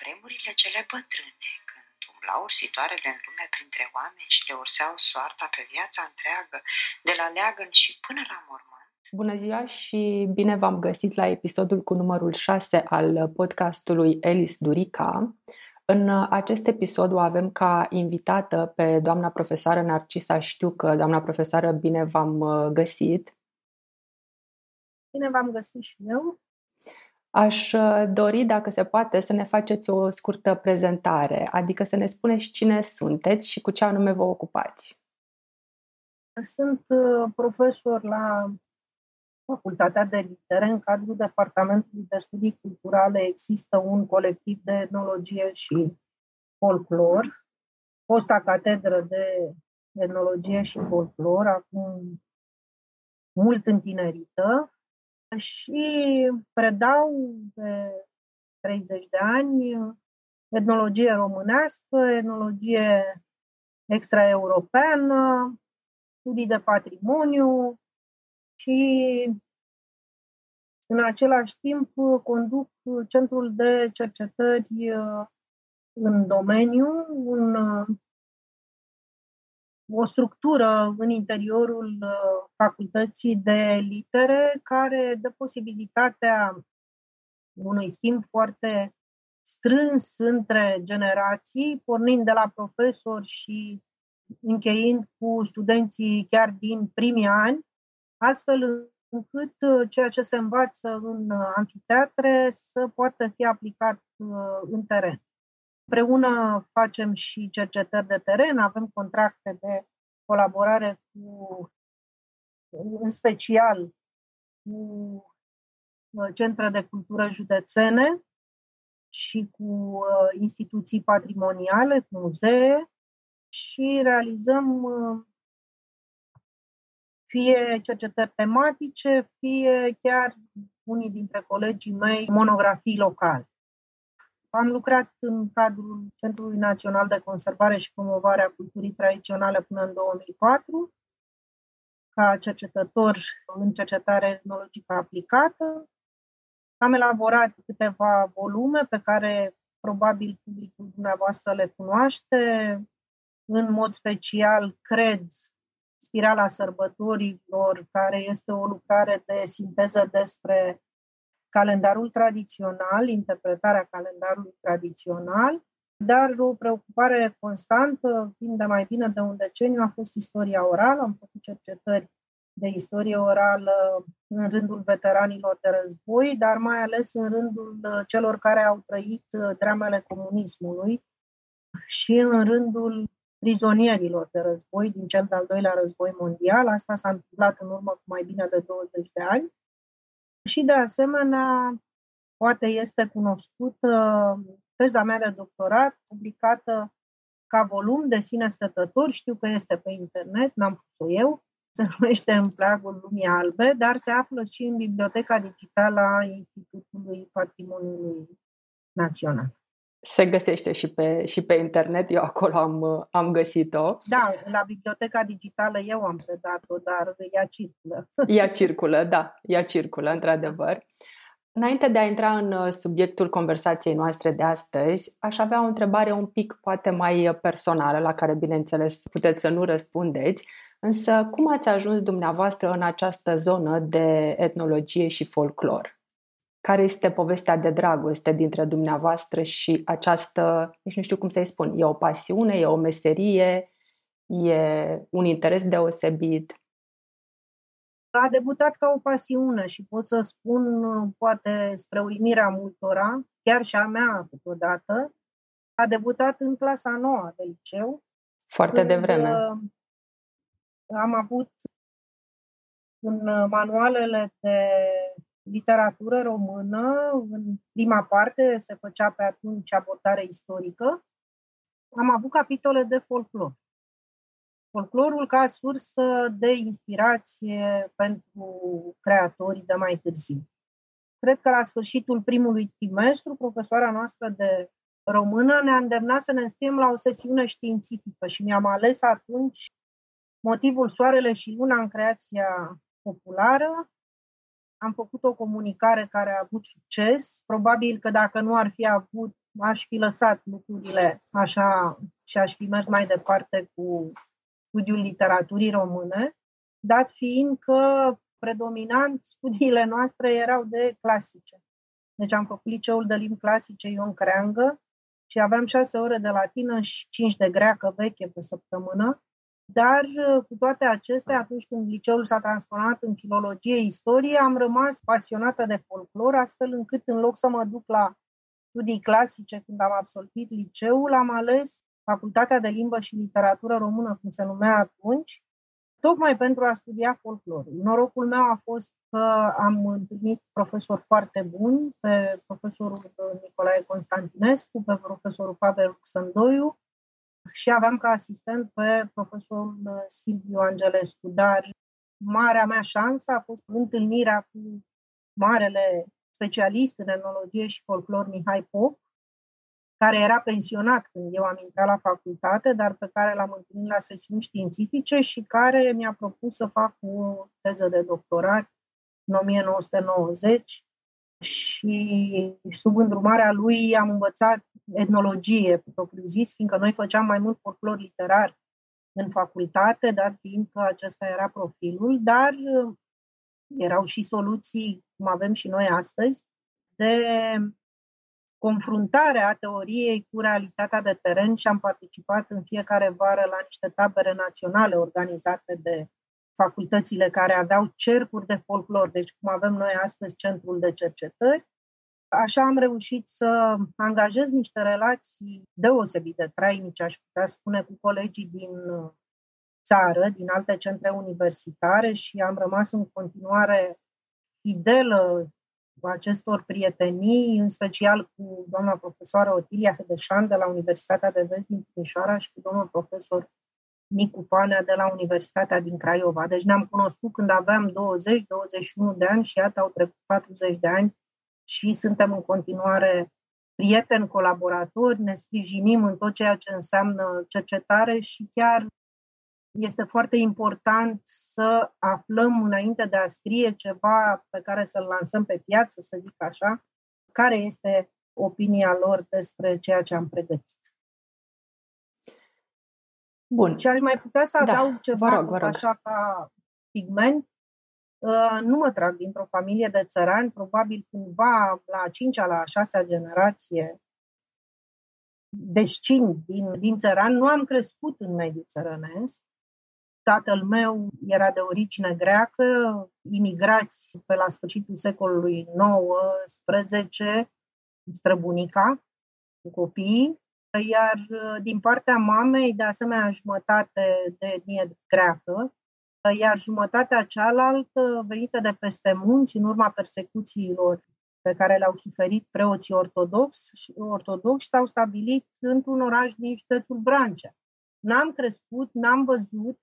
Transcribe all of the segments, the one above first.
vremurile cele bătrâne, când umblau ursitoarele în lume printre oameni și le urseau soarta pe viața întreagă, de la leagăn și până la mormânt, Bună ziua și bine v-am găsit la episodul cu numărul 6 al podcastului Elis Durica. În acest episod o avem ca invitată pe doamna profesoară Narcisa că Doamna profesoară, bine v-am găsit! Bine v-am găsit și eu! Aș uh, dori, dacă se poate, să ne faceți o scurtă prezentare, adică să ne spuneți cine sunteți și cu ce anume vă ocupați. Sunt uh, profesor la Facultatea de Litere. În cadrul Departamentului de Studii Culturale există un colectiv de etnologie și folclor, fosta catedră de etnologie și folclor, acum mult întinerită, și predau de 30 de ani etnologie românească, etnologie extraeuropeană, studii de patrimoniu și în același timp conduc centrul de cercetări în domeniu, un o structură în interiorul uh, facultății de litere care dă posibilitatea unui schimb foarte strâns între generații, pornind de la profesori și încheind cu studenții chiar din primii ani, astfel încât uh, ceea ce se învață în uh, amfiteatre să poată fi aplicat în teren. Împreună facem și cercetări de teren, avem contracte de colaborare cu, în special, cu uh, centre de cultură județene și cu uh, instituții patrimoniale, cu muzee și realizăm uh, fie cercetări tematice, fie chiar unii dintre colegii mei monografii locale. Am lucrat în cadrul Centrului Național de Conservare și Promovare a Culturii Tradiționale până în 2004, ca cercetător în cercetare etnologică aplicată. Am elaborat câteva volume pe care probabil publicul dumneavoastră le cunoaște. În mod special, cred, Spirala sărbătorilor, care este o lucrare de sinteză despre calendarul tradițional, interpretarea calendarului tradițional, dar o preocupare constantă, fiind de mai bine de un deceniu, a fost istoria orală. Am făcut cercetări de istorie orală în rândul veteranilor de război, dar mai ales în rândul celor care au trăit dramele comunismului și în rândul prizonierilor de război din cel de-al doilea război mondial. Asta s-a întâmplat în urmă cu mai bine de 20 de ani. Și de asemenea, poate este cunoscută teza mea de doctorat, publicată ca volum de sine stătător, știu că este pe internet, n-am pus-o eu, se numește În plagul lumii albe, dar se află și în Biblioteca Digitală a Institutului Patrimoniului Național se găsește și pe, și pe internet, eu acolo am, am găsit-o. Da, la biblioteca digitală eu am predat-o, dar ea circulă. Ea circulă, da, ea circulă, într-adevăr. Înainte de a intra în uh, subiectul conversației noastre de astăzi, aș avea o întrebare un pic poate mai personală, la care, bineînțeles, puteți să nu răspundeți, însă cum ați ajuns dumneavoastră în această zonă de etnologie și folclor? Care este povestea de dragoste dintre dumneavoastră și această, nici nu știu cum să-i spun, e o pasiune, e o meserie, e un interes deosebit? A debutat ca o pasiune și pot să spun, poate spre uimirea multora, chiar și a mea câteodată, a debutat în clasa nouă de liceu. Foarte devreme. Uh, am avut în manualele de literatură română, în prima parte se făcea pe atunci abordare istorică, am avut capitole de folclor. Folclorul ca sursă de inspirație pentru creatorii de mai târziu. Cred că la sfârșitul primului trimestru, profesoara noastră de română ne-a îndemnat să ne înscriem la o sesiune științifică și mi-am ales atunci motivul Soarele și Luna în creația populară, am făcut o comunicare care a avut succes. Probabil că dacă nu ar fi avut aș fi lăsat lucrurile așa și aș fi mers mai departe cu studiul literaturii române, dat fiind că predominant studiile noastre erau de clasice. Deci am făcut liceul de limbi clasice Ion Creangă și aveam șase ore de latină și cinci de greacă veche pe săptămână. Dar cu toate acestea, atunci când liceul s-a transformat în filologie istorie, am rămas pasionată de folclor, astfel încât în loc să mă duc la studii clasice când am absolvit liceul, am ales Facultatea de Limbă și Literatură Română, cum se numea atunci, tocmai pentru a studia folclorul. Norocul meu a fost că am întâlnit profesori foarte buni, pe profesorul Nicolae Constantinescu, pe profesorul Pavel Luxandoiu și aveam ca asistent pe profesorul Silviu Angelescu. Dar marea mea șansă a fost întâlnirea cu marele specialist în etnologie și folclor Mihai Pop, care era pensionat când eu am intrat la facultate, dar pe care l-am întâlnit la sesiuni științifice și care mi-a propus să fac o teză de doctorat în 1990 și sub îndrumarea lui am învățat etnologie, propriu zis, fiindcă noi făceam mai mult folclor literar în facultate, dar fiindcă acesta era profilul, dar erau și soluții, cum avem și noi astăzi, de confruntarea teoriei cu realitatea de teren și am participat în fiecare vară la niște tabere naționale organizate de facultățile care aveau cercuri de folclor, deci cum avem noi astăzi Centrul de Cercetări. Așa am reușit să angajez niște relații deosebit de trainice, aș putea spune, cu colegii din țară, din alte centre universitare și am rămas în continuare fidelă acestor prietenii, în special cu doamna profesoară Otilia Hedeșan de la Universitatea de Vest din Timișoara și cu domnul profesor Nicu Panea de la Universitatea din Craiova. Deci ne-am cunoscut când aveam 20-21 de ani și iată au trecut 40 de ani și suntem în continuare prieteni, colaboratori, ne sprijinim în tot ceea ce înseamnă cercetare și chiar este foarte important să aflăm înainte de a scrie ceva pe care să-l lansăm pe piață, să zic așa, care este opinia lor despre ceea ce am pregătit. Bun. Și aș mai putea să da, adaug da, ceva, vă rog, vă rog. așa ca pigment. Uh, nu mă trag dintr-o familie de țărani, probabil cumva la a cincea, la a șasea generație. Descin din, din țăran. Nu am crescut în mediul țărănesc, Tatăl meu era de origine greacă, imigrați pe la sfârșitul secolului XIX, străbunica cu copiii, iar din partea mamei, de asemenea, jumătate de etnie greacă, iar jumătatea cealaltă venită de peste munți în urma persecuțiilor pe care le-au suferit preoții ortodoxi și ortodoxi s-au stabilit într-un oraș din județul Brancea. N-am crescut, n-am văzut,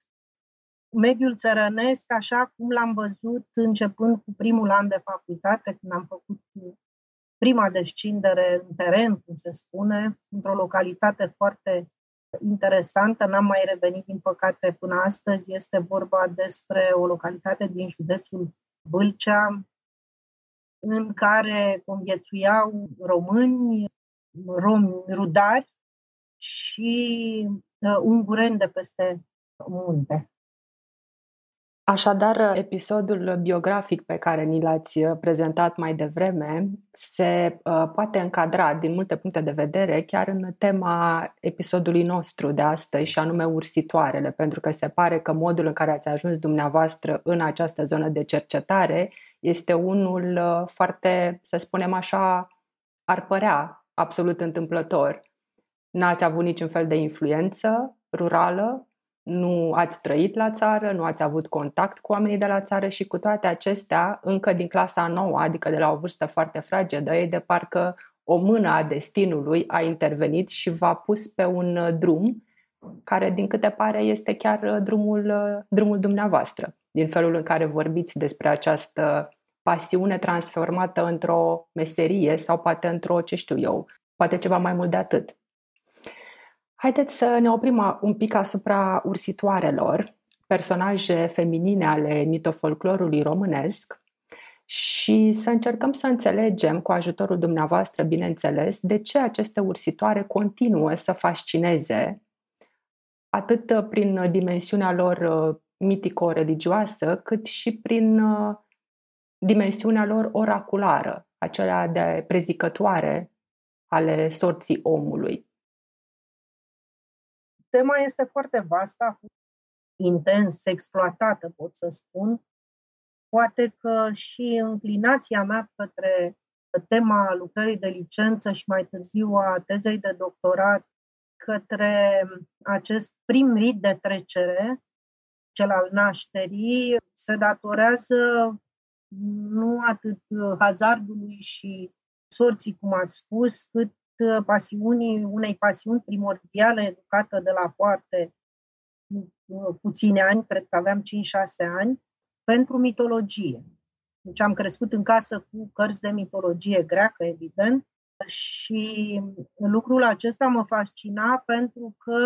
mediul țărănesc, așa cum l-am văzut începând cu primul an de facultate, când am făcut prima descindere în teren, cum se spune, într-o localitate foarte interesantă, n-am mai revenit, din păcate, până astăzi. Este vorba despre o localitate din județul Vâlcea, în care conviețuiau români, romi rudari și uh, ungureni de peste munte. Așadar, episodul biografic pe care ni l-ați uh, prezentat mai devreme se uh, poate încadra din multe puncte de vedere chiar în tema episodului nostru de astăzi și anume ursitoarele, pentru că se pare că modul în care ați ajuns dumneavoastră în această zonă de cercetare este unul uh, foarte, să spunem așa, ar părea absolut întâmplător. N-ați avut niciun fel de influență rurală nu ați trăit la țară, nu ați avut contact cu oamenii de la țară și cu toate acestea, încă din clasa nouă, adică de la o vârstă foarte fragedă, e de parcă o mână a destinului a intervenit și v-a pus pe un uh, drum care, din câte pare, este chiar uh, drumul, uh, drumul dumneavoastră, din felul în care vorbiți despre această pasiune transformată într-o meserie sau poate într-o, ce știu eu, poate ceva mai mult de atât. Haideți să ne oprim un pic asupra ursitoarelor, personaje feminine ale mitofolclorului românesc și să încercăm să înțelegem, cu ajutorul dumneavoastră, bineînțeles, de ce aceste ursitoare continuă să fascineze atât prin dimensiunea lor uh, mitico-religioasă, cât și prin uh, dimensiunea lor oraculară, acelea de prezicătoare ale sorții omului. Tema este foarte vastă, intens exploatată, pot să spun. Poate că și înclinația mea către tema lucrării de licență și mai târziu a tezei de doctorat către acest prim rit de trecere, cel al nașterii, se datorează nu atât hazardului și sorții, cum ați spus, cât pasiunii, unei pasiuni primordiale educată de la foarte puține ani, cred că aveam 5-6 ani, pentru mitologie. Deci am crescut în casă cu cărți de mitologie greacă, evident, și lucrul acesta mă fascina pentru că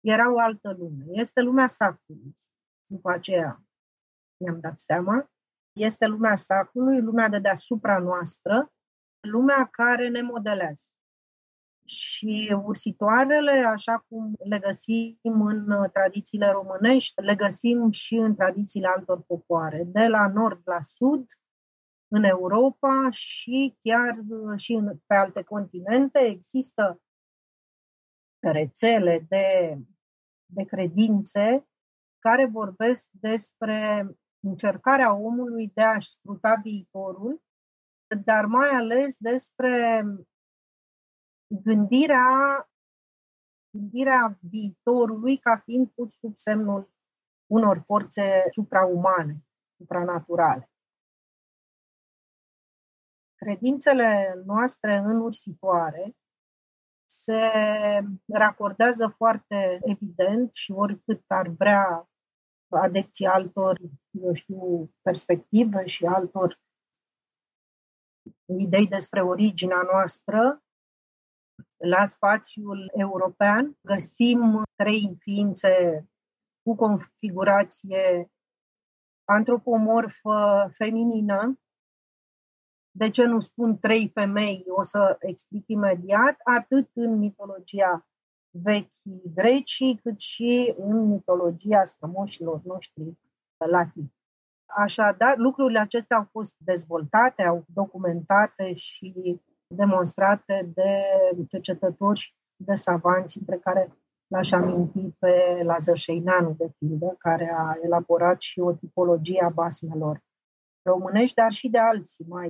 era o altă lume. Este lumea sacului. După aceea mi-am dat seama. Este lumea sacului, lumea de deasupra noastră, lumea care ne modelează. Și ursitoarele, așa cum le găsim în tradițiile românești, le găsim și în tradițiile altor popoare, de la nord la sud, în Europa și chiar și în, pe alte continente. Există rețele de, de credințe care vorbesc despre încercarea omului de a-și scruta viitorul, dar mai ales despre gândirea, gândirea viitorului ca fiind pus sub semnul unor forțe supraumane, supranaturale. Credințele noastre în ursitoare se racordează foarte evident și oricât ar vrea adepții altor, eu știu, perspective și altor idei despre originea noastră, la spațiul european găsim trei ființe cu configurație antropomorfă feminină, de ce nu spun trei femei, o să explic imediat, atât în mitologia vechii grecii, cât și în mitologia strămoșilor noștri latini. Așadar, lucrurile acestea au fost dezvoltate, au documentate și demonstrate de cercetători de savanți, între care l-aș aminti pe Lazar Șeineanu, de pildă, care a elaborat și o tipologie a basmelor românești, dar și de alții mai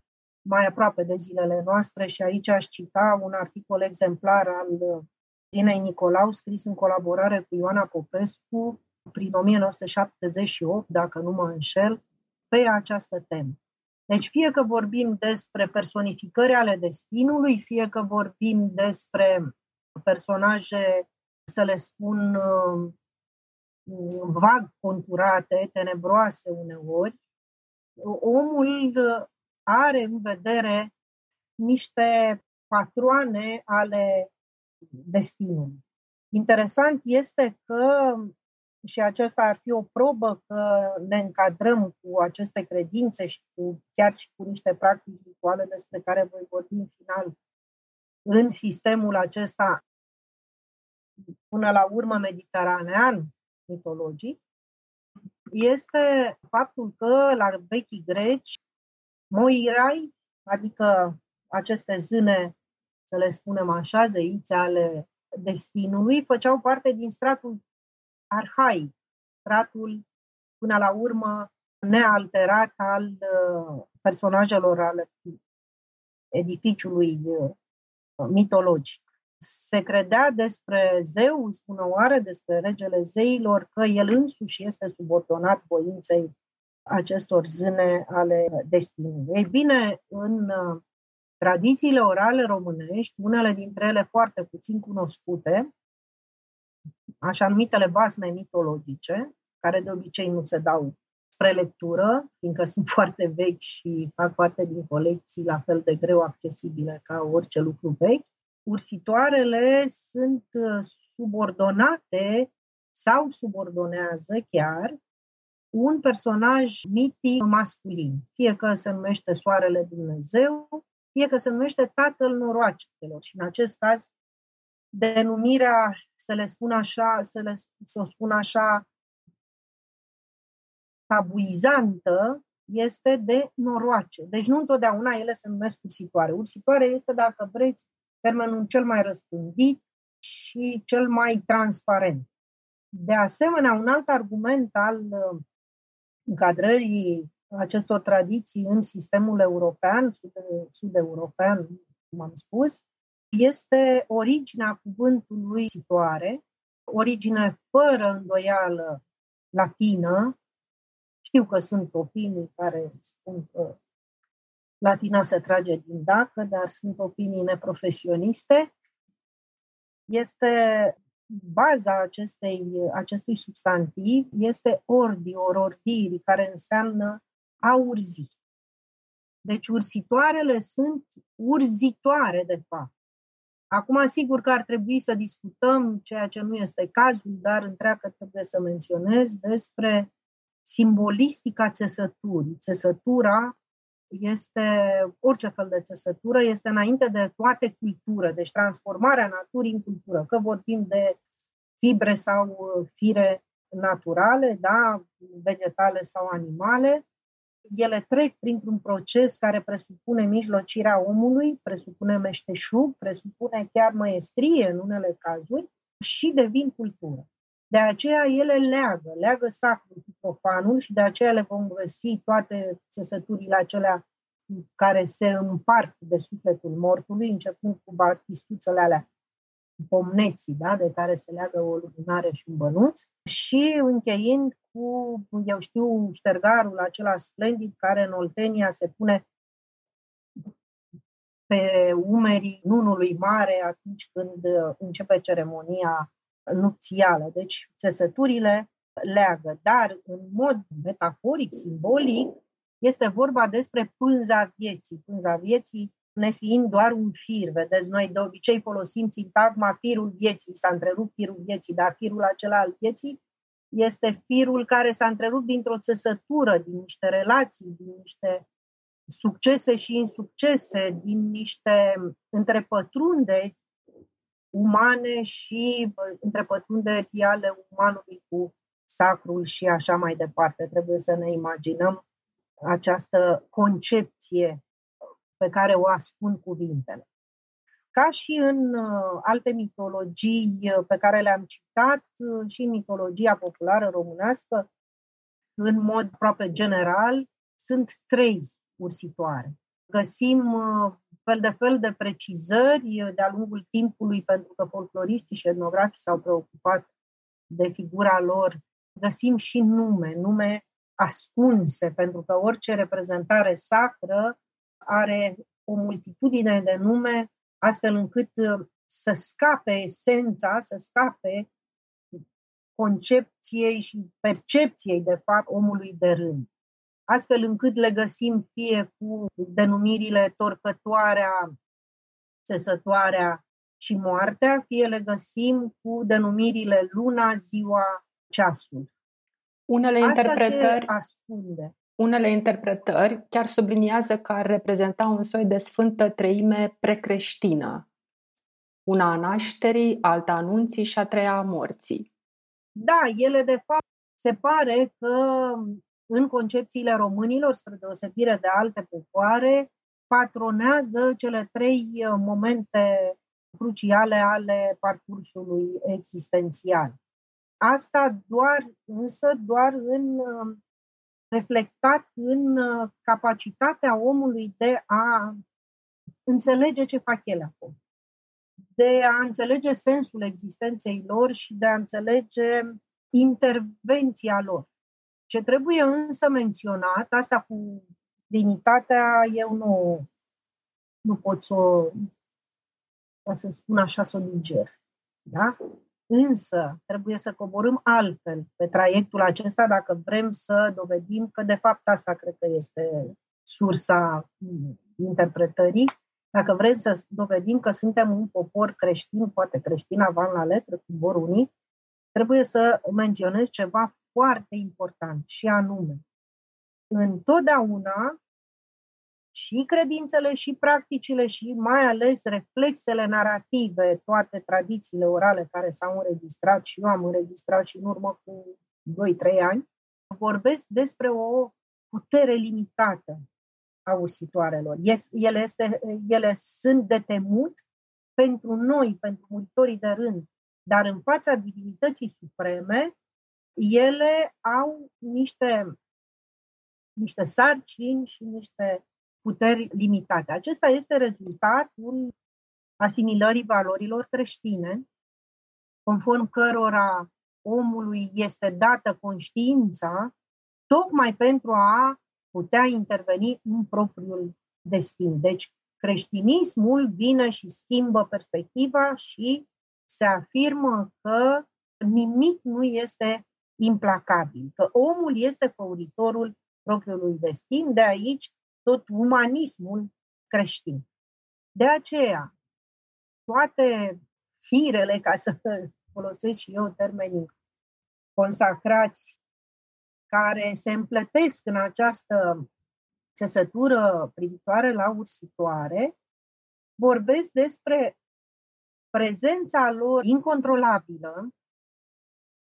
mai aproape de zilele noastre și aici aș cita un articol exemplar al Dinei Nicolau, scris în colaborare cu Ioana Popescu prin 1978, dacă nu mă înșel, pe această temă. Deci fie că vorbim despre personificări ale destinului, fie că vorbim despre personaje, să le spun, vag conturate, tenebroase uneori, omul are în vedere niște patroane ale destinului. Interesant este că, și aceasta ar fi o probă că ne încadrăm cu aceste credințe și cu, chiar și cu niște practici rituale despre care voi vorbi în final, în sistemul acesta, până la urmă mediteranean mitologic, este faptul că la vechii greci Moirai, adică aceste zâne, să le spunem așa, zeițe ale destinului, făceau parte din stratul arhaic, stratul până la urmă nealterat al uh, personajelor ale edificiului uh, mitologic. Se credea despre zeu, spune oare, despre regele zeilor, că el însuși este subordonat voinței acestor zâne ale destinului. Ei bine, în uh, tradițiile orale românești, unele dintre ele foarte puțin cunoscute, așa numitele basme mitologice, care de obicei nu se dau spre lectură, fiindcă sunt foarte vechi și fac parte din colecții la fel de greu accesibile ca orice lucru vechi, ursitoarele sunt uh, subordonate sau subordonează chiar un personaj mitic masculin, fie că se numește Soarele Dumnezeu, fie că se numește Tatăl Noroacelor. Și în acest caz, denumirea, să le spun așa, să, le, să o spun așa, tabuizantă, este de noroace. Deci nu întotdeauna ele se numesc ursitoare. Ursitoare este, dacă vreți, termenul cel mai răspândit și cel mai transparent. De asemenea, un alt argument al uh, încadrării acestor tradiții în sistemul european, sud-european, cum am spus, este originea cuvântului situare, origine fără îndoială latină. Știu că sunt opinii care spun că latina se trage din dacă, dar sunt opinii neprofesioniste. Este baza acestei, acestui substantiv este ordi, orordiri, care înseamnă a urzi. Deci ursitoarele sunt urzitoare, de fapt. Acum, sigur că ar trebui să discutăm, ceea ce nu este cazul, dar întreagă trebuie să menționez despre simbolistica țesăturii. Țesătura este, orice fel de țesătură, este înainte de toate cultură, deci transformarea naturii în cultură, că vorbim de fibre sau fire naturale, da, vegetale sau animale, ele trec printr-un proces care presupune mijlocirea omului, presupune meșteșug, presupune chiar măestrie în unele cazuri și devin cultură. De aceea ele leagă, leagă sacrul cu profanul și de aceea le vom găsi toate țesăturile acelea care se împart de sufletul mortului, începând cu batistuțele alea pomneții, da, de care se leagă o luminare și un bănuț, și încheind cu, eu știu, ștergarul acela splendid care în Oltenia se pune pe umerii nunului mare atunci când începe ceremonia nupțială. Deci țesăturile leagă, dar în mod metaforic, simbolic, este vorba despre pânza vieții. Pânza vieții nefiind doar un fir. Vedeți, noi de obicei folosim sintagma firul vieții, s-a întrerupt firul vieții, dar firul acela al vieții este firul care s-a întrerupt dintr-o țesătură, din niște relații, din niște succese și insuccese, din niște întrepătrunderi umane și întrepătrunderi ale umanului cu sacrul și așa mai departe. Trebuie să ne imaginăm această concepție pe care o ascund cuvintele. Ca și în uh, alte mitologii uh, pe care le-am citat, uh, și în mitologia populară românească, în mod aproape general, sunt trei ursitoare. Găsim fel de fel de precizări de-a lungul timpului, pentru că folcloriștii și etnografii s-au preocupat de figura lor. Găsim și nume, nume ascunse, pentru că orice reprezentare sacră are o multitudine de nume, astfel încât uh, să scape esența, să scape concepției și percepției, de fapt, omului de rând. Astfel încât le găsim fie cu denumirile torcătoarea, țesătoarea și moartea, fie le găsim cu denumirile luna, ziua, ceasul. Unele Asta interpretări ascunde. Unele interpretări chiar subliniază că ar reprezenta un soi de sfântă treime precreștină. Una a nașterii, alta a anunții și a treia a morții. Da, ele de fapt se pare că în concepțiile românilor, spre deosebire de alte popoare, patronează cele trei momente cruciale ale parcursului existențial. Asta doar, însă, doar în reflectat în uh, capacitatea omului de a înțelege ce fac ele acum, de a înțelege sensul existenței lor și de a înțelege intervenția lor. Ce trebuie însă menționat, asta cu dignitatea, eu nu, nu pot să o, să spun așa, să o diger. Da? Însă trebuie să coborâm altfel pe traiectul acesta dacă vrem să dovedim că de fapt asta cred că este sursa interpretării. Dacă vrem să dovedim că suntem un popor creștin, poate creștin avan la letră, cu vor unii, trebuie să menționez ceva foarte important și anume, întotdeauna și credințele și practicile și mai ales reflexele narrative, toate tradițiile orale care s-au înregistrat și eu am înregistrat și în urmă cu 2-3 ani, vorbesc despre o putere limitată a ursitoarelor. Ele, este, ele sunt de temut pentru noi, pentru muritorii de rând, dar în fața divinității supreme, ele au niște, niște sarcini și niște puteri limitate. Acesta este rezultatul asimilării valorilor creștine, conform cărora omului este dată conștiința tocmai pentru a putea interveni în propriul destin. Deci, creștinismul vine și schimbă perspectiva și se afirmă că nimic nu este implacabil, că omul este făuritorul propriului destin, de aici tot umanismul creștin. De aceea, toate firele, ca să folosesc și eu termenii consacrați, care se împletesc în această țesătură privitoare la ursitoare, vorbesc despre prezența lor incontrolabilă,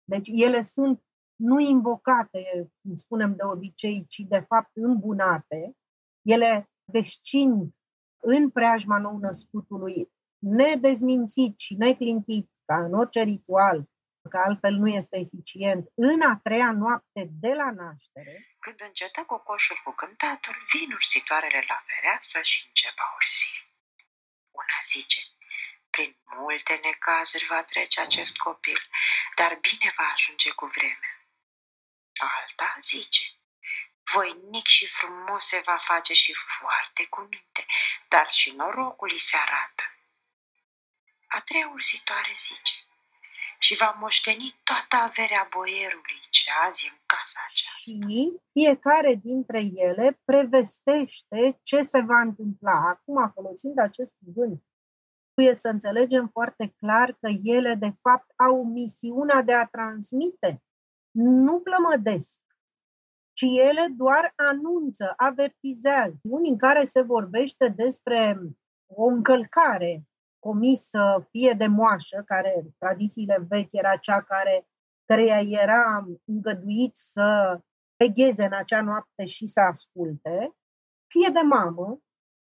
deci ele sunt nu invocate, cum spunem de obicei, ci de fapt îmbunate, ele descind în preajma nou-născutului, nedezmințit și neclintit, ca în orice ritual, că altfel nu este eficient, în a treia noapte de la naștere. Când încetă cocoșul cu cântatul, vin ursitoarele la fereastră și încep a ursi. Una zice, prin multe necazuri va trece acest copil, dar bine va ajunge cu vremea. Alta zice, voinic și frumos se va face și foarte cu minte, dar și norocul îi se arată. A treia ursitoare zice, și va moșteni toată averea boierului ce azi e în casa aceasta. Și fiecare dintre ele prevestește ce se va întâmpla. Acum, folosind acest cuvânt, trebuie să înțelegem foarte clar că ele, de fapt, au misiunea de a transmite. Nu plămădesc, ci ele doar anunță, avertizează. Unii în care se vorbește despre o încălcare comisă fie de moașă, care tradițiile vechi era cea care căreia era îngăduit să vegheze în acea noapte și să asculte, fie de mamă,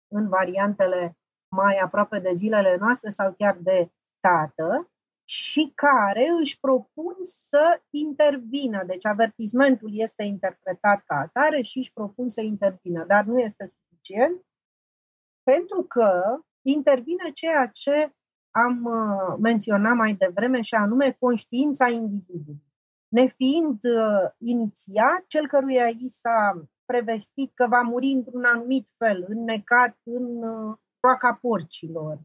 în variantele mai aproape de zilele noastre sau chiar de tată, și care își propun să intervină. Deci avertismentul este interpretat ca atare și își propun să intervină, dar nu este suficient pentru că intervine ceea ce am uh, menționat mai devreme și anume conștiința individului. Nefiind uh, inițiat, cel căruia i s-a prevestit că va muri într-un anumit fel, înnecat în uh, roaca porcilor,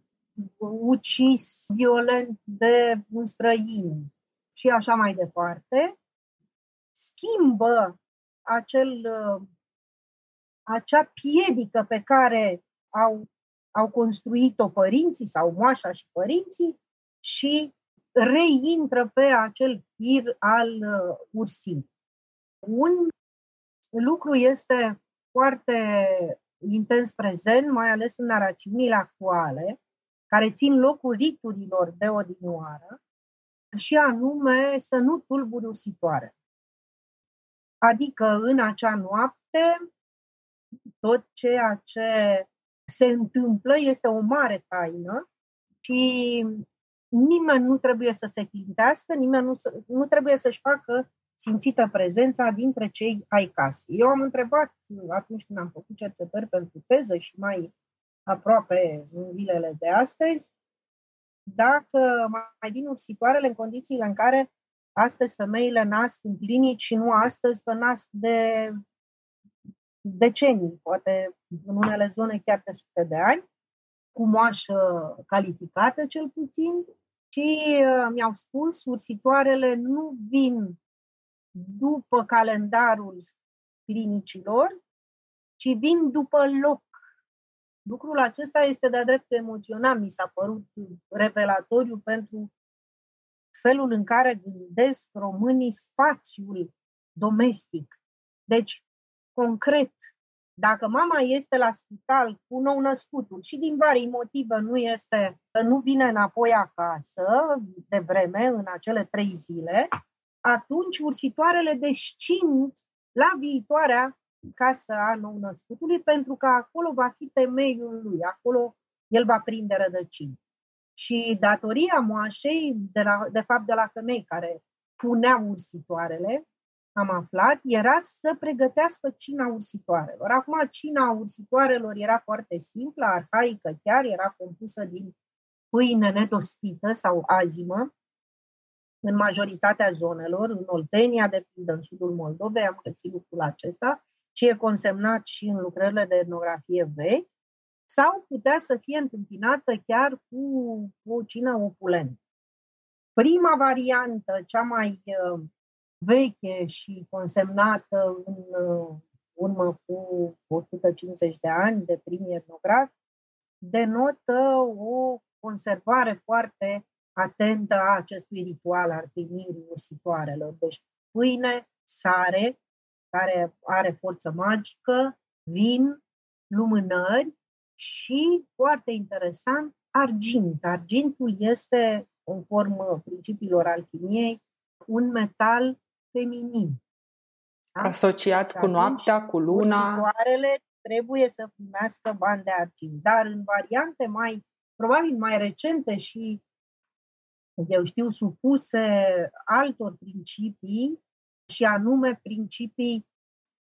ucis violent de un străin și așa mai departe, schimbă acel, acea piedică pe care au au construit-o părinții sau moașa și părinții și reintră pe acel fir al uh, ursii. Un lucru este foarte intens prezent, mai ales în narațiunile actuale, care țin locul riturilor de odinioară, și anume să nu tulburi ursitoare. Adică în acea noapte, tot ceea ce se întâmplă, este o mare taină și nimeni nu trebuie să se clintească, nimeni nu, nu trebuie să-și facă simțită prezența dintre cei ai casei. Eu am întrebat atunci când am făcut cercetări pentru teză și mai aproape în zilele de astăzi, dacă mai vin ursitoarele în condițiile în care astăzi femeile nasc în clinici și nu astăzi că nasc de decenii, poate în unele zone chiar de sute de ani, cu moașă calificată cel puțin, și uh, mi-au spus, ursitoarele nu vin după calendarul clinicilor, ci vin după loc. Lucrul acesta este de-a dreptul emoțional, mi s-a părut revelatoriu pentru felul în care gândesc românii spațiul domestic. Deci, concret, dacă mama este la spital cu nou născutul și din vari motive nu este, nu vine înapoi acasă de vreme în acele trei zile, atunci ursitoarele descind la viitoarea casă a nou născutului pentru că acolo va fi temeiul lui, acolo el va prinde rădăcini. Și datoria moașei, de, la, de fapt de la femei care puneau ursitoarele, am aflat, era să pregătească cina ursitoarelor. Acum, cina ursitoarelor era foarte simplă, arhaică chiar, era compusă din pâine nedospită sau azimă, în majoritatea zonelor, în Oltenia, de pildă, în sudul Moldovei, am găsit lucrul acesta și e consemnat și în lucrările de etnografie vechi, sau putea să fie întâmpinată chiar cu o cină opulentă. Prima variantă, cea mai uh, veche și consemnată în uh, urmă cu 150 de ani de primii etnografi, denotă o conservare foarte atentă a acestui ritual al primirii ursitoarelor. Deci pâine, sare, care are forță magică, vin, lumânări și, foarte interesant, argint. Argintul este, conform principiilor alchimiei, un metal feminin. Da? Asociat cu noaptea, cu luna. Ursioarele trebuie să primească bani de argint, dar în variante mai, probabil mai recente și, eu știu, supuse altor principii, și anume principii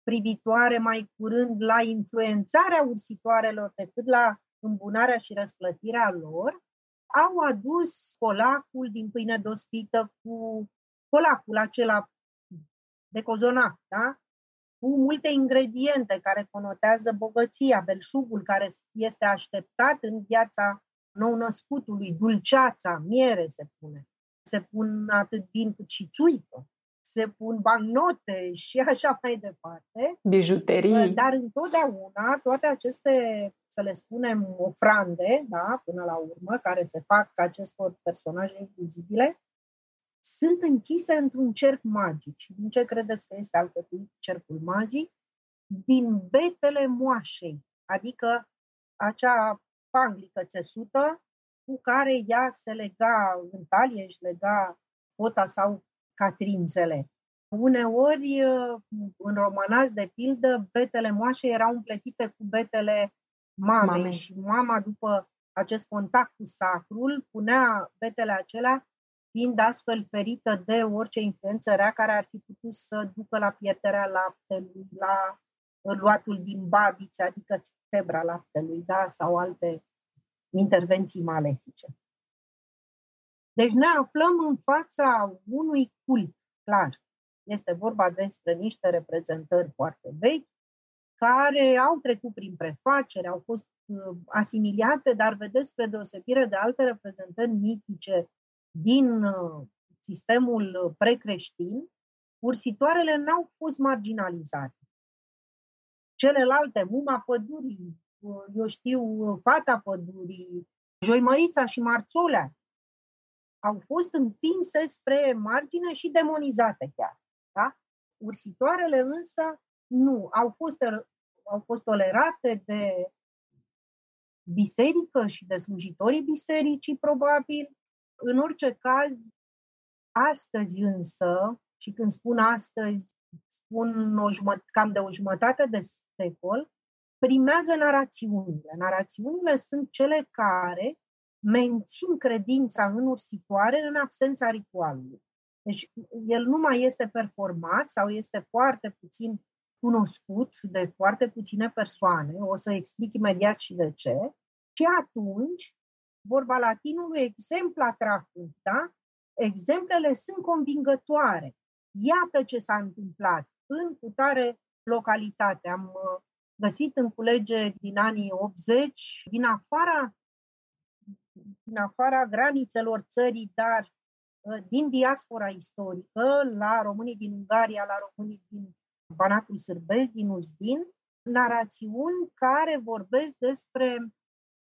privitoare mai curând la influențarea ursitoarelor decât la îmbunarea și răsplătirea lor, au adus colacul din pâine dospită cu colacul acela de cozonac, da? cu multe ingrediente care conotează bogăția, belșugul care este așteptat în viața nou-născutului, dulceața, miere se pune. Se pun atât vin cât și țuică, se pun bancnote și așa mai departe. Bijuterii. Dar întotdeauna toate aceste, să le spunem, ofrande, da, până la urmă, care se fac acestor personaje invizibile, sunt închise într-un cerc magic. Și din ce credeți că este alcătuit cercul magic? Din betele moașei, adică acea panglică țesută cu care ea se lega în talie, își lega pota sau catrințele. Uneori, în romanați, de pildă, betele moașe erau împletite cu betele mamei Mame. și mama, după acest contact cu sacrul, punea betele acelea fiind astfel ferită de orice influență rea care ar fi putut să ducă la pierderea laptelui, la luatul din babiți, adică febra laptelui, da, sau alte intervenții malefice. Deci ne aflăm în fața unui cult, clar. Este vorba despre niște reprezentări foarte vechi, care au trecut prin prefacere, au fost uh, asimiliate, dar vedeți, spre deosebire de alte reprezentări mitice din uh, sistemul precreștin, ursitoarele n-au fost marginalizate. Celelalte, muma pădurii, uh, eu știu, fata pădurii, joimărița și marțolea, au fost împinse spre margine și demonizate chiar. Da? Ursitoarele însă nu, au fost, au fost tolerate de biserică și de slujitorii bisericii, probabil, în orice caz, astăzi însă, și când spun astăzi, spun o jumătate, cam de o jumătate de secol, primează narațiunile. Narațiunile sunt cele care mențin credința în ursitoare în absența ritualului. Deci el nu mai este performat sau este foarte puțin cunoscut de foarte puține persoane, o să explic imediat și de ce, și atunci vorba latinului exempla trahunt, da? Exemplele sunt convingătoare. Iată ce s-a întâmplat în cutare localitate. Am uh, găsit în culege din anii 80, din afara, din afara granițelor țării, dar uh, din diaspora istorică, la românii din Ungaria, la românii din Banatul Sârbesc, din Uzdin, narațiuni care vorbesc despre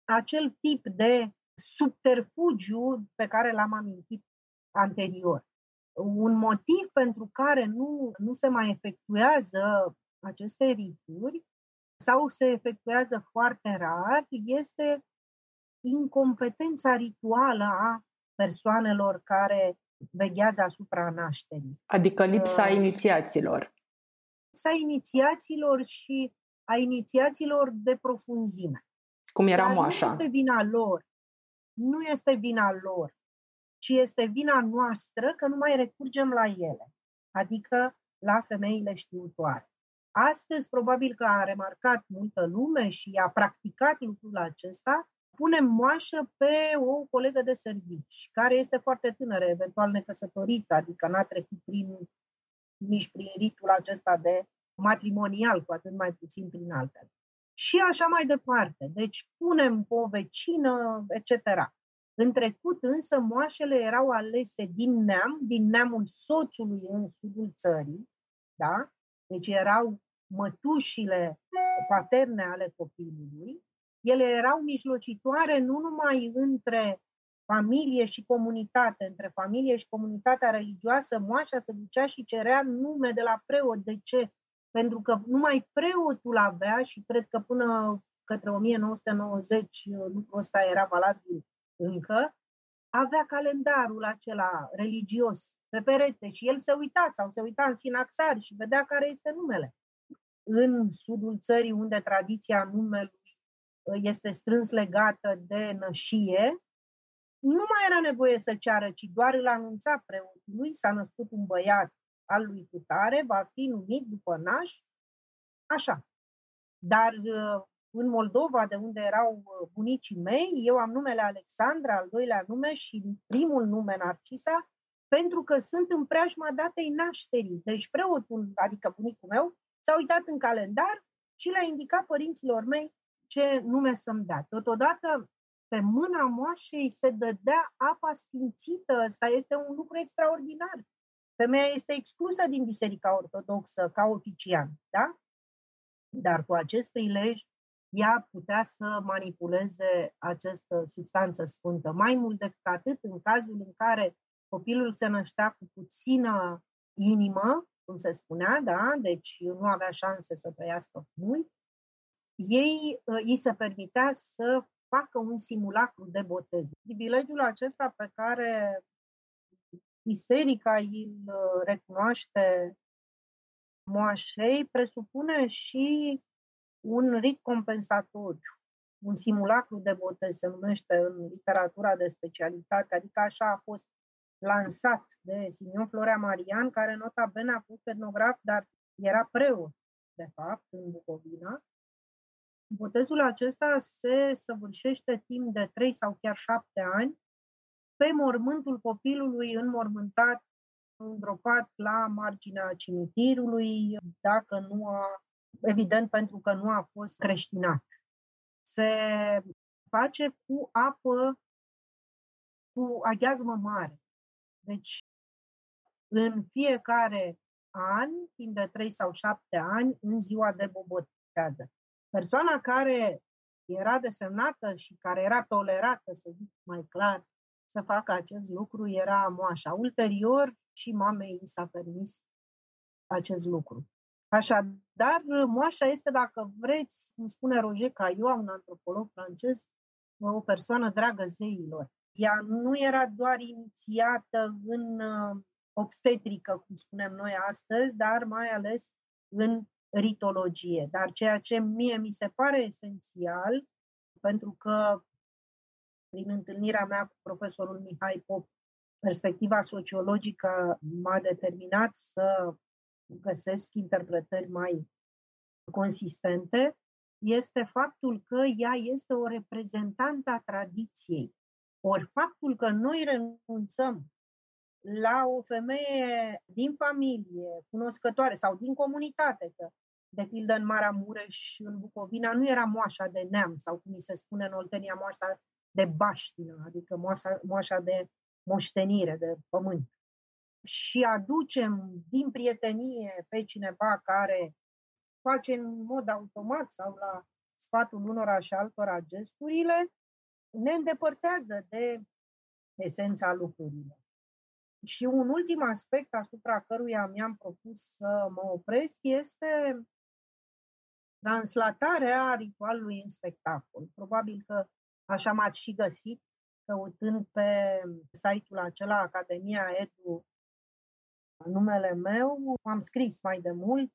acel tip de subterfugiu pe care l-am amintit anterior. Un motiv pentru care nu, nu se mai efectuează aceste rituri sau se efectuează foarte rar este incompetența rituală a persoanelor care veghează asupra nașterii. Adică lipsa uh, inițiaților. Lipsa inițiaților și a inițiaților de profunzime. Cum era Dar moașa. Nu este vina lor. Nu este vina lor, ci este vina noastră că nu mai recurgem la ele, adică la femeile știutoare. Astăzi, probabil că a remarcat multă lume și a practicat lucrul acesta, punem moașă pe o colegă de servici, care este foarte tânără, eventual necăsătorită, adică n-a trecut prin, nici prin ritul acesta de matrimonial, cu atât mai puțin prin altele. Și așa mai departe. Deci punem o vecină, etc. În trecut însă moașele erau alese din neam, din neamul soțului în sudul țării, da? Deci erau mătușile paterne ale copilului, ele erau mijlocitoare nu numai între familie și comunitate, între familie și comunitatea religioasă, moașa se ducea și cerea nume de la preot. De ce? Pentru că numai preotul avea și cred că până către 1990 lucrul ăsta era valabil încă, avea calendarul acela religios pe perete și el se uita sau se uita în sinaxar și vedea care este numele. În sudul țării, unde tradiția numelui este strâns legată de nășie, nu mai era nevoie să ceară, ci doar îl anunța preotului, s-a născut un băiat al lui Cutare, va fi numit după naș, așa. Dar uh, în Moldova, de unde erau uh, bunicii mei, eu am numele Alexandra, al doilea nume și primul nume Narcisa, pentru că sunt în preajma datei nașterii. Deci preotul, adică bunicul meu, s-a uitat în calendar și le-a indicat părinților mei ce nume să-mi dea. Totodată, pe mâna moașei se dădea apa sfințită. Asta este un lucru extraordinar. Femeia este exclusă din Biserica Ortodoxă ca oficial, da? Dar cu acest prilej, ea putea să manipuleze această substanță sfântă. Mai mult decât atât, în cazul în care copilul se năștea cu puțină inimă, cum se spunea, da? deci nu avea șanse să trăiască mult, ei uh, îi se permitea să facă un simulacru de botez. Privilegiul acesta pe care biserica îl uh, recunoaște moașei presupune și un rit compensatoriu. Un simulacru de botez se numește în literatura de specialitate, adică așa a fost lansat de Simion Florea Marian, care nota bene a fost etnograf, dar era preot, de fapt, în Bucovina, Botezul acesta se săvârșește timp de 3 sau chiar 7 ani pe mormântul copilului înmormântat, îngropat la marginea cimitirului, dacă nu a, evident pentru că nu a fost creștinat. Se face cu apă, cu aghiazmă mare. Deci, în fiecare an, timp de 3 sau 7 ani, în ziua de bobotează. Persoana care era desemnată și care era tolerată, să zic mai clar, să facă acest lucru era moașa. Ulterior și mamei i s-a permis acest lucru. Așadar, moașa este, dacă vreți, cum spune Roger Caillou, un antropolog francez, o persoană dragă zeilor. Ea nu era doar inițiată în uh, obstetrică, cum spunem noi astăzi, dar mai ales în ritologie. Dar ceea ce mie mi se pare esențial, pentru că prin întâlnirea mea cu profesorul Mihai Pop, perspectiva sociologică m-a determinat să găsesc interpretări mai consistente, este faptul că ea este o reprezentantă a tradiției. Ori faptul că noi renunțăm la o femeie din familie, cunoscătoare sau din comunitate, că de pildă în Maramureș, în Bucovina, nu era moașa de neam sau cum se spune în Oltenia, moașa de baștină, adică moașa, moașa de moștenire, de pământ. Și aducem din prietenie pe cineva care face în mod automat sau la sfatul unora și altora gesturile, ne îndepărtează de esența lucrurilor. Și un ultim aspect asupra căruia mi-am propus să mă opresc este translatarea ritualului în spectacol. Probabil că așa m-ați și găsit, căutând pe site-ul acela Academia Edu numele meu. Am scris mai de mult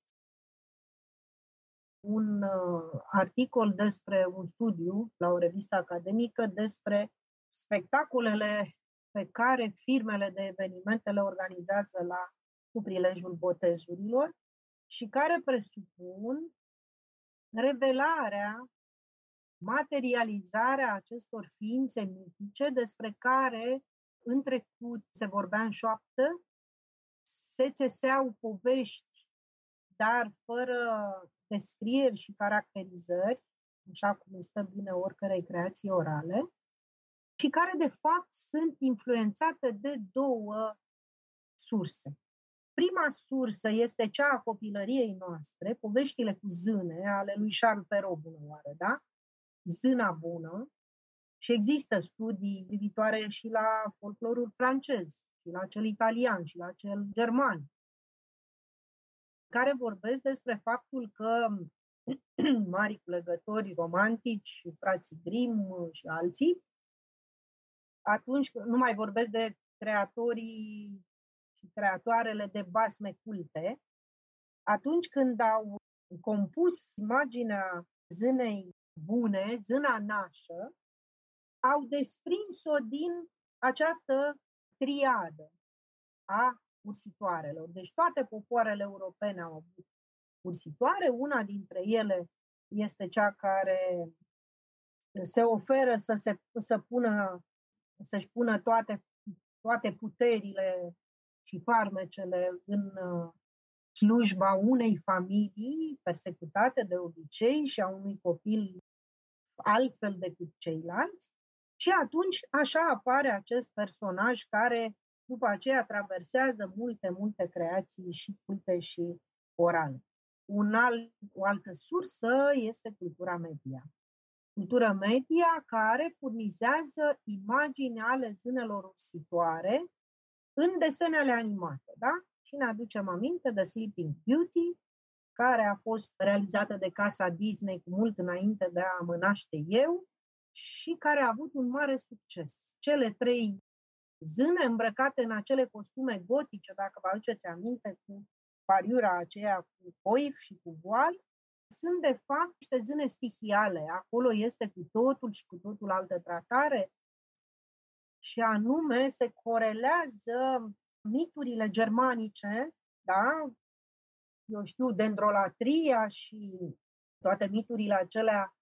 un uh, articol despre un studiu la o revistă academică despre spectacolele pe care firmele de evenimente le organizează la cu prilejul botezurilor și care presupun revelarea, materializarea acestor ființe mitice despre care în trecut se vorbea în șoaptă, se țeseau povești, dar fără descrieri și caracterizări, așa cum îi stă bine oricărei creații orale, și care, de fapt, sunt influențate de două surse. Prima sursă este cea a copilăriei noastre, poveștile cu zâne ale lui Charles Perrault, bună oară, da? Zâna bună. Și există studii privitoare și la folclorul francez, și la cel italian, și la cel german, care vorbesc despre faptul că mari legători romantici, frații Grimm și alții, atunci nu mai vorbesc de creatorii și creatoarele de basme culte, atunci când au compus imaginea zânei bune, zâna nașă, au desprins-o din această triadă a ursitoarelor. Deci toate popoarele europene au avut ursitoare, una dintre ele este cea care se oferă să se să pună să-și pună toate, toate puterile și farmecele în uh, slujba unei familii persecutate de obicei și a unui copil altfel decât ceilalți. Și atunci așa apare acest personaj care după aceea traversează multe, multe creații și culte și orale. Un alt, o altă sursă este cultura media cultură media care furnizează imagini ale zânelor ursitoare în desenele animate, da? Și ne aducem aminte de Sleeping Beauty, care a fost realizată de casa Disney cu mult înainte de a mă naște eu și care a avut un mare succes. Cele trei zâne îmbrăcate în acele costume gotice, dacă vă aduceți aminte, cu pariura aceea cu coif și cu voal, sunt de fapt niște zâne stihiale. Acolo este cu totul și cu totul altă tratare și anume se corelează miturile germanice, da? Eu știu, dendrolatria și toate miturile acelea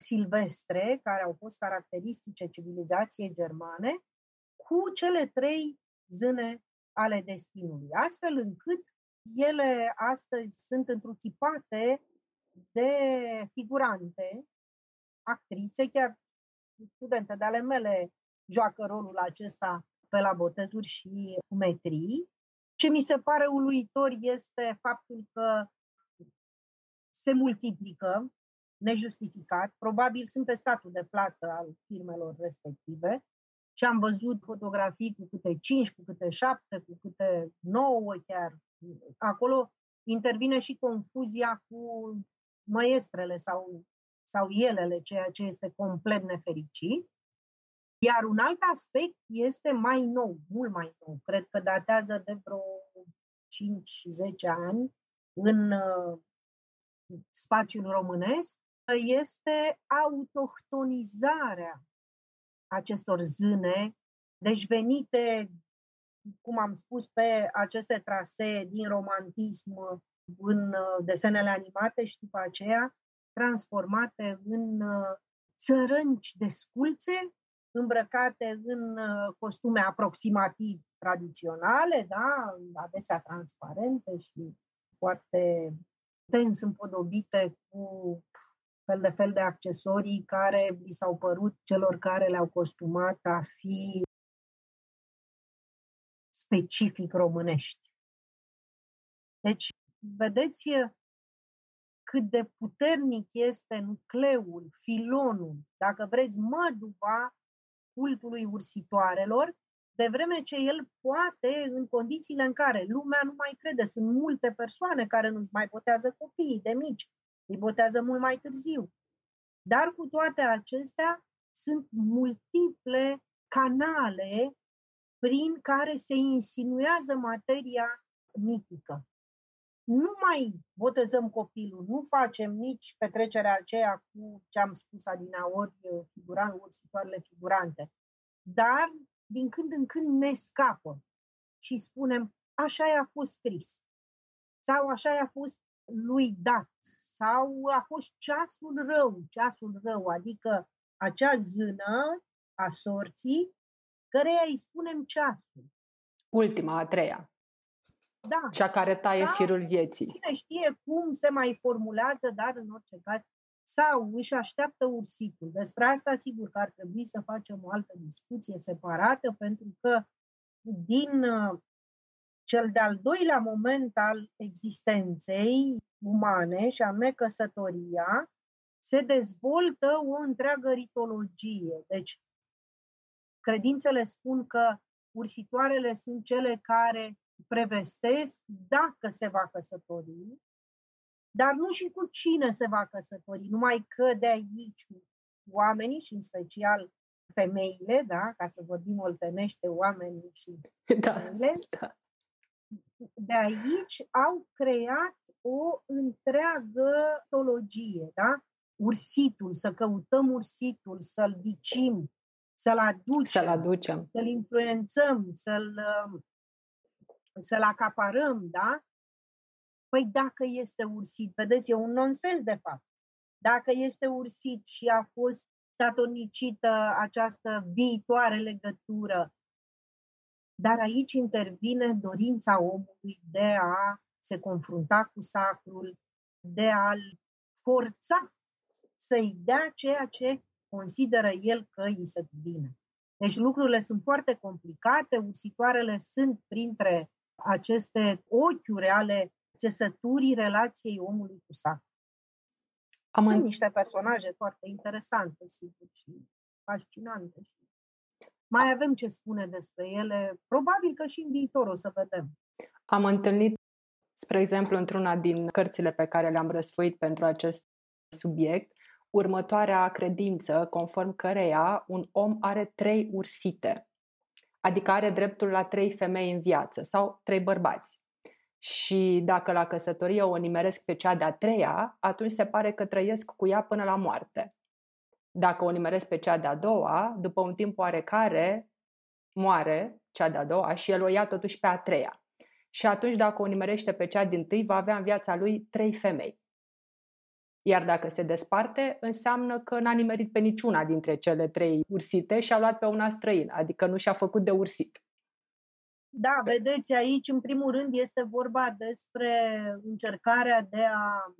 silvestre care au fost caracteristice civilizației germane cu cele trei zâne ale destinului, astfel încât ele astăzi sunt întrutipate de figurante, actrițe, chiar studente de ale mele joacă rolul acesta pe la botezuri și metrii. Ce mi se pare uluitor este faptul că se multiplică nejustificat. Probabil sunt pe statul de plată al firmelor respective și am văzut fotografii cu câte 5, cu câte 7, cu câte 9 chiar. Acolo intervine și confuzia cu măestrele sau, sau elele, ceea ce este complet nefericit. Iar un alt aspect este mai nou, mult mai nou, cred că datează de vreo 5-10 ani în uh, spațiul românesc, este autohtonizarea acestor zâne, deci venite, cum am spus, pe aceste trasee din romantism în uh, desenele animate și după aceea transformate în uh, țărânci de sculțe îmbrăcate în uh, costume aproximativ tradiționale, da, adesea transparente și foarte tens împodobite cu fel de fel de accesorii care li s-au părut celor care le-au costumat a fi specific românești. Deci, vedeți cât de puternic este nucleul, filonul, dacă vreți, măduva cultului ursitoarelor, de vreme ce el poate, în condițiile în care lumea nu mai crede, sunt multe persoane care nu-și mai botează copiii de mici, îi botează mult mai târziu. Dar cu toate acestea, sunt multiple canale prin care se insinuează materia mitică. Nu mai botezăm copilul, nu facem nici petrecerea aceea cu ce am spus adinaori, figuran, ursitoarele figurante. Dar din când în când ne scapă și spunem, așa a fost scris, sau așa a fost lui dat, sau a fost ceasul rău, ceasul rău, adică acea zână a sorții, căreia îi spunem ceasul. Ultima, a treia. Da. Cea care taie sau, firul vieții. Cine știe cum se mai formulează, dar în orice caz sau își așteaptă ursitul. Despre asta sigur că ar trebui să facem o altă discuție separată, pentru că din uh, cel de-al doilea moment al existenței umane, și anume căsătoria, se dezvoltă o întreagă ritologie. Deci, credințele spun că ursitoarele sunt cele care prevestesc dacă se va căsători, dar nu și cu cine se va căsători, numai că de aici oamenii și în special femeile, da, ca să vorbim oltenește oamenii și da, femeile, da. de aici au creat o întreagă teologie, da? Ursitul, să căutăm ursitul, să-l dicim, să-l aducem, să-l aducem, să-l influențăm, să-l, să-l acaparăm, da? Păi dacă este ursit, vedeți, e un nonsens de fapt. Dacă este ursit și a fost statornicită această viitoare legătură, dar aici intervine dorința omului de a se confrunta cu sacrul, de a-l forța să-i dea ceea ce consideră el că îi se cuvine. Deci lucrurile sunt foarte complicate, ursitoarele sunt printre aceste ochiuri ale țesăturii relației omului cu sacru. Am Sunt în... niște personaje foarte interesante, sigur, și fascinante. Mai avem ce spune despre ele. Probabil că și în viitor o să vedem. Am întâlnit, spre exemplu, într-una din cărțile pe care le-am răsfoit pentru acest subiect, următoarea credință conform căreia un om are trei ursite, adică are dreptul la trei femei în viață sau trei bărbați și dacă la căsătorie o nimeresc pe cea de-a treia, atunci se pare că trăiesc cu ea până la moarte. Dacă o nimeresc pe cea de-a doua, după un timp oarecare, moare cea de-a doua și el o ia totuși pe a treia. Și atunci, dacă o nimerește pe cea din tâi, va avea în viața lui trei femei. Iar dacă se desparte, înseamnă că n-a nimerit pe niciuna dintre cele trei ursite și a luat pe una străină, adică nu și-a făcut de ursit. Da, vedeți, aici în primul rând este vorba despre încercarea de a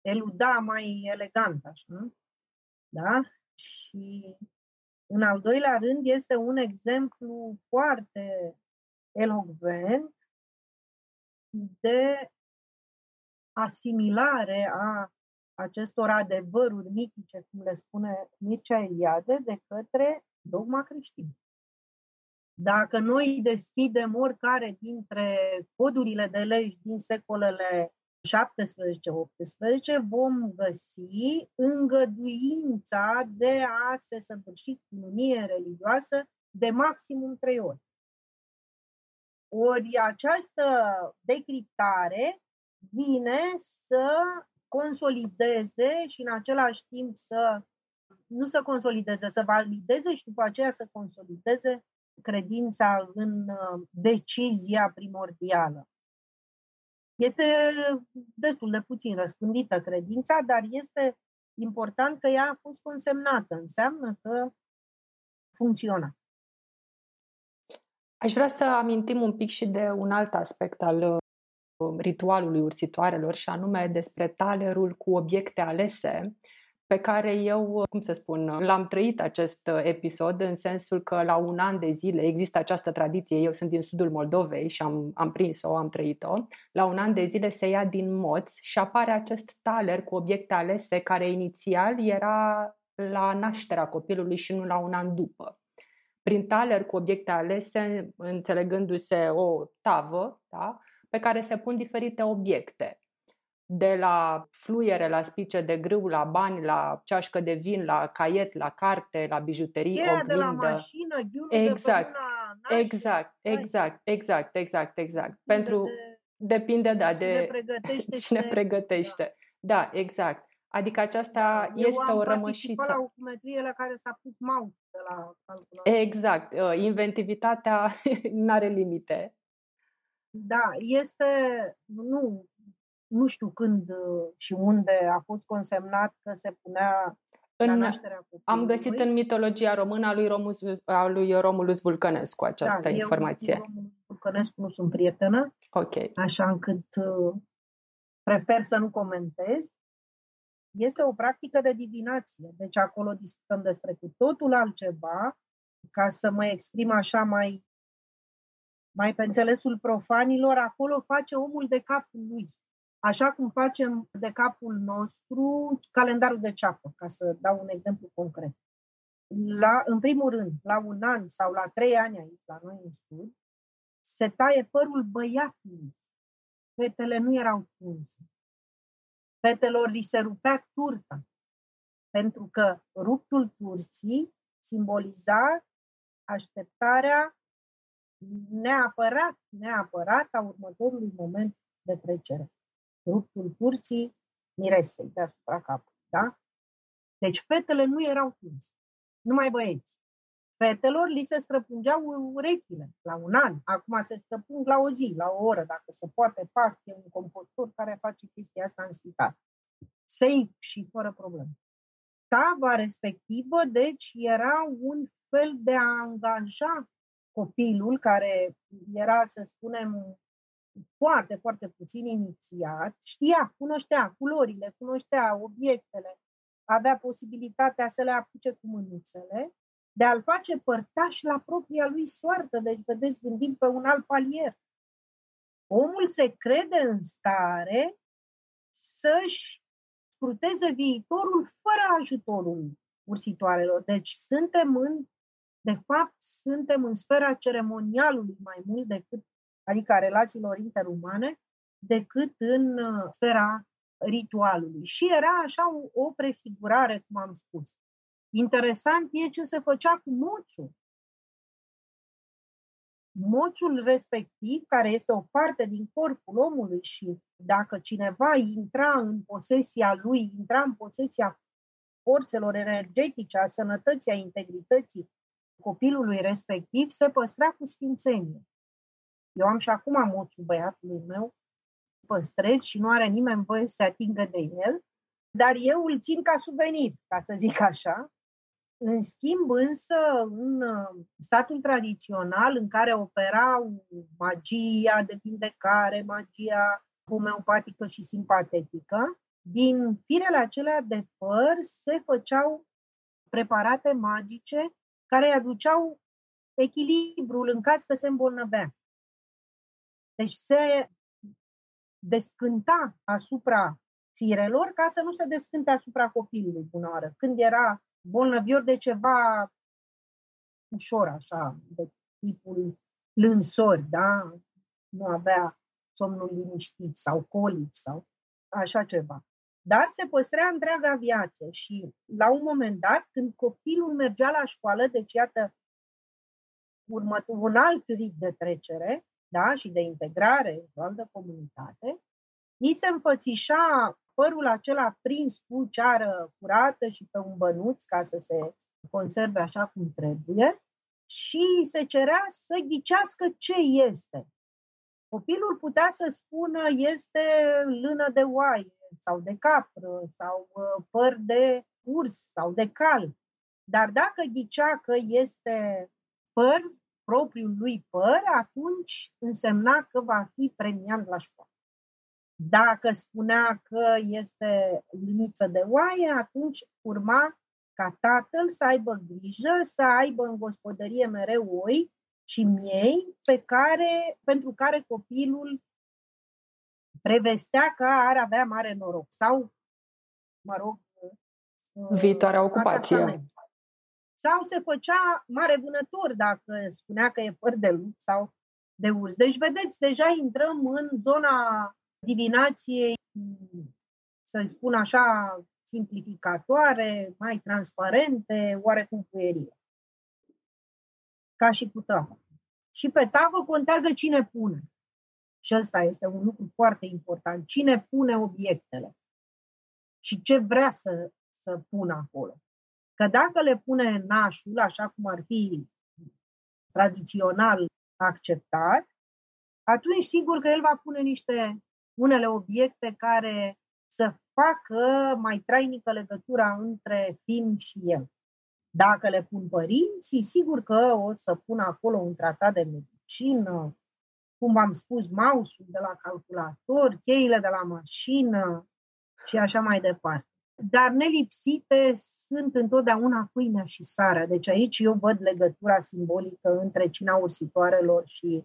eluda mai elegant, așa. Da? Și în al doilea rând este un exemplu foarte elogvent de asimilare a acestor adevăruri mitice, cum le spune Mircea Eliade, de către dogma creștină. Dacă noi deschidem oricare dintre codurile de legi din secolele 17-18, vom găsi îngăduința de a se săvârși cununie religioasă de maximum trei ori. Ori această decriptare vine să consolideze și în același timp să nu să consolideze, să valideze și după aceea să consolideze credința în uh, decizia primordială. Este destul de puțin răspândită credința, dar este important că ea a fost consemnată. Înseamnă că funcționa. Aș vrea să amintim un pic și de un alt aspect al uh, ritualului urțitoarelor și anume despre talerul cu obiecte alese pe care eu, cum să spun, l-am trăit acest episod în sensul că la un an de zile există această tradiție, eu sunt din sudul Moldovei și am, am prins-o, am trăit-o, la un an de zile se ia din moți și apare acest taler cu obiecte alese care inițial era la nașterea copilului și nu la un an după. prin taler cu obiecte alese, înțelegându-se o tavă, da? Pe care se pun diferite obiecte. De la fluiere, la spice de grâu, la bani, la ceașcă de vin, la caiet, la carte, la bijuterii, Cheia oglindă. de la mașină, ghiulul Exact. de pe mâna nașii. Exact, exact, exact, exact, exact. Pentru De, depinde da cine de pregătește cine pregătește. Da, exact. Adică aceasta Eu este am o participat rămășiță. la o cumetrie la care s-a pus mouse de la calculator. Exact. Uh, Inventivitatea nu are limite. Da, este, nu, nu știu când uh, și unde a fost consemnat că se punea la În, nașterea copilului. am găsit în mitologia română a lui, Romus, a lui Romulus Vulcănescu această da, informație. Eu cu domnul Vulcănescu nu sunt prietenă, Ok. așa încât uh, prefer să nu comentez. Este o practică de divinație, deci acolo discutăm despre cu totul altceva, ca să mă exprim așa mai, mai pe înțelesul profanilor, acolo face omul de capul lui. Așa cum facem de capul nostru calendarul de ceapă, ca să dau un exemplu concret. La, în primul rând, la un an sau la trei ani aici, la noi în sud, se taie părul băiatului. Fetele nu erau tunse. Fetelor li se rupea turta, pentru că ruptul turții simboliza așteptarea neapărat, neapărat a următorului moment de trecere. Ruptul turții miresei deasupra capului, da? Deci fetele nu erau tunse, numai băieți. Fetelor li se străpungeau urechile la un an, acum se străpung la o zi, la o oră, dacă se poate, fac, e un compostor care face chestia asta în spital. Safe și fără probleme. Tava respectivă, deci, era un fel de a angaja copilul care era, să spunem, foarte, foarte puțin inițiat, știa, cunoștea culorile, cunoștea obiectele, avea posibilitatea să le apuce cu mânuțele, de a-l face părtaș la propria lui soartă. Deci, vedeți, gândim pe un alt palier. Omul se crede în stare să-și scruteze viitorul fără ajutorul ursitoarelor. Deci suntem în, de fapt, suntem în sfera ceremonialului mai mult decât, adică a relațiilor interumane, decât în uh, sfera ritualului. Și era așa o, o prefigurare, cum am spus. Interesant e ce se făcea cu moțul. Moțul respectiv, care este o parte din corpul omului și dacă cineva intra în posesia lui, intra în posesia forțelor energetice, a sănătății, a integrității copilului respectiv, se păstra cu sfințenie. Eu am și acum moțul băiatului meu, păstrez și nu are nimeni voie să se atingă de el, dar eu îl țin ca suvenir, ca să zic așa, în schimb, însă, în statul tradițional în care operau magia de vindecare, magia homeopatică și simpatetică, din firele acelea de păr se făceau preparate magice care îi aduceau echilibrul în caz că se îmbolnăvea. Deci se descânta asupra firelor ca să nu se descânte asupra copilului bună oară. Când era bolnăvior de ceva ușor, așa, de tipul plânsori, da? Nu avea somnul liniștit sau colici sau așa ceva. Dar se păstrea întreaga viață și la un moment dat, când copilul mergea la școală, deci iată următor, un alt rit de trecere da? și de integrare într-o altă comunitate, îi se înfățișa părul acela prins cu ceară curată și pe un bănuț ca să se conserve așa cum trebuie și se cerea să ghicească ce este. Copilul putea să spună este lână de oaie sau de capră sau uh, păr de urs sau de cal. Dar dacă ghicea că este păr, propriul lui păr, atunci însemna că va fi premiat la școală. Dacă spunea că este liniță de oaie, atunci urma ca tatăl să aibă grijă, să aibă în gospodărie mereu oi și miei pe care, pentru care copilul prevestea că ar avea mare noroc sau, mă rog, viitoarea ocupație. sau se făcea mare vânător dacă spunea că e păr de lup sau de urs. Deci, vedeți, deja intrăm în zona divinației, să spun așa, simplificatoare, mai transparente, oarecum puerile. Ca și cu tavă. Și pe tavă contează cine pune. Și ăsta este un lucru foarte important. Cine pune obiectele și ce vrea să, să pună acolo. Că dacă le pune nașul, așa cum ar fi tradițional acceptat, atunci sigur că el va pune niște unele obiecte care să facă mai trainică legătura între film și el. Dacă le pun părinții, sigur că o să pun acolo un tratat de medicină, cum v-am spus, mouse-ul de la calculator, cheile de la mașină și așa mai departe. Dar nelipsite sunt întotdeauna pâinea și sarea. Deci aici eu văd legătura simbolică între cina ursitoarelor și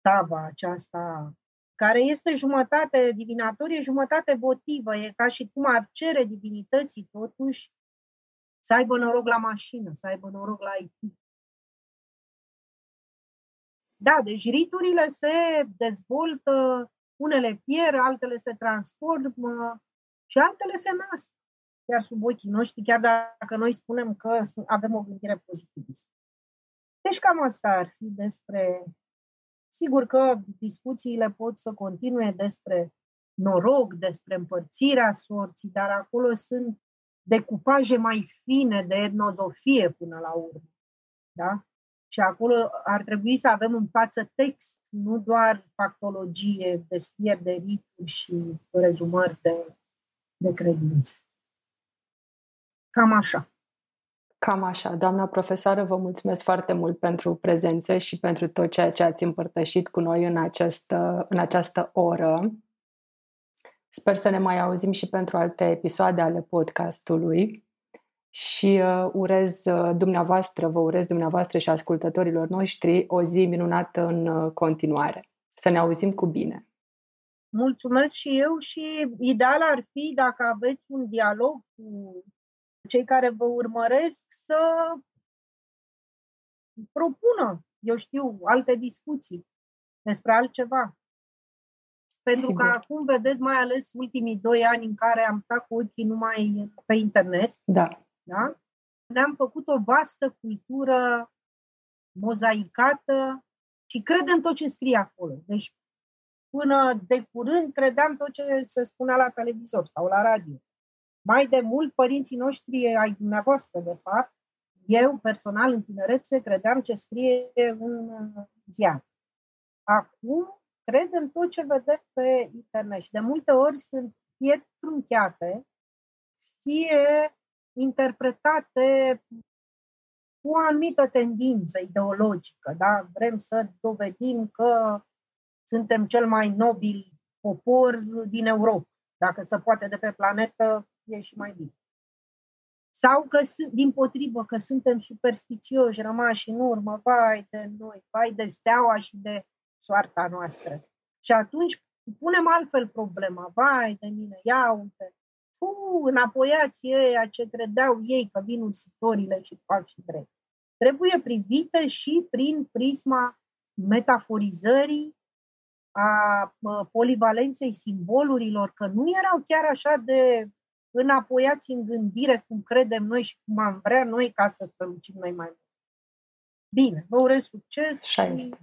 tava aceasta, care este jumătate divinatorie, jumătate votivă. E ca și cum ar cere divinității totuși să aibă noroc la mașină, să aibă noroc la IT. Da, deci riturile se dezvoltă, unele pierd, altele se transformă și altele se nasc chiar sub ochii noștri, chiar dacă noi spunem că avem o gândire pozitivistă. Deci cam asta ar fi despre... Sigur că discuțiile pot să continue despre noroc, despre împărțirea sorții, dar acolo sunt decupaje mai fine de etnozofie până la urmă. Da? Și acolo ar trebui să avem în față text, nu doar factologie, descrieri de rituri și rezumări de, de credințe. Cam așa. Cam așa. Doamna profesoară, vă mulțumesc foarte mult pentru prezență și pentru tot ceea ce ați împărtășit cu noi în această, în această oră. Sper să ne mai auzim și pentru alte episoade ale podcastului și uh, urez uh, dumneavoastră, vă urez dumneavoastră și ascultătorilor noștri o zi minunată în uh, continuare. Să ne auzim cu bine! Mulțumesc și eu și ideal ar fi dacă aveți un dialog cu cei care vă urmăresc să propună, eu știu, alte discuții despre altceva. Pentru Sigur. că acum vedeți, mai ales ultimii doi ani în care am stat cu ochii numai pe internet, da. Da? ne-am făcut o vastă cultură mozaicată și credem tot ce scrie acolo. Deci până de curând credeam tot ce se spunea la televizor sau la radio. Mai de mult, părinții noștri ai dumneavoastră, de fapt, eu personal în tinerețe credeam ce scrie în ziar. Acum credem tot ce vedem pe internet și de multe ori sunt fie trunchiate, fie interpretate cu o anumită tendință ideologică. Da? Vrem să dovedim că suntem cel mai nobil popor din Europa. Dacă se poate de pe planetă, e și mai bine. Sau că, din potrivă, că suntem superstițioși, rămași în urmă, vai de noi, vai de steaua și de soarta noastră. Și atunci punem altfel problema, vai de mine, ia uite, fu, înapoiați ei ce credeau ei că vin ursitorile și fac și drept. Trebuie privite și prin prisma metaforizării a polivalenței simbolurilor, că nu erau chiar așa de înapoiați în gândire cum credem noi și cum am vrea noi ca să strălucim noi mai mult. Bine, vă urez succes și este.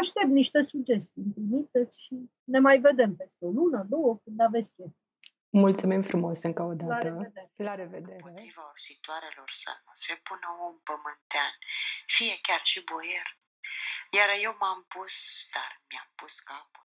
Aștept niște sugestii. Trimiteți și ne mai vedem peste o lună, două, când aveți chef. Mulțumim frumos încă o dată. La revedere. La revedere. Motiva ursitoarelor să nu se pună om pământean, fie chiar și boier. Iar eu m-am pus, dar mi-am pus capul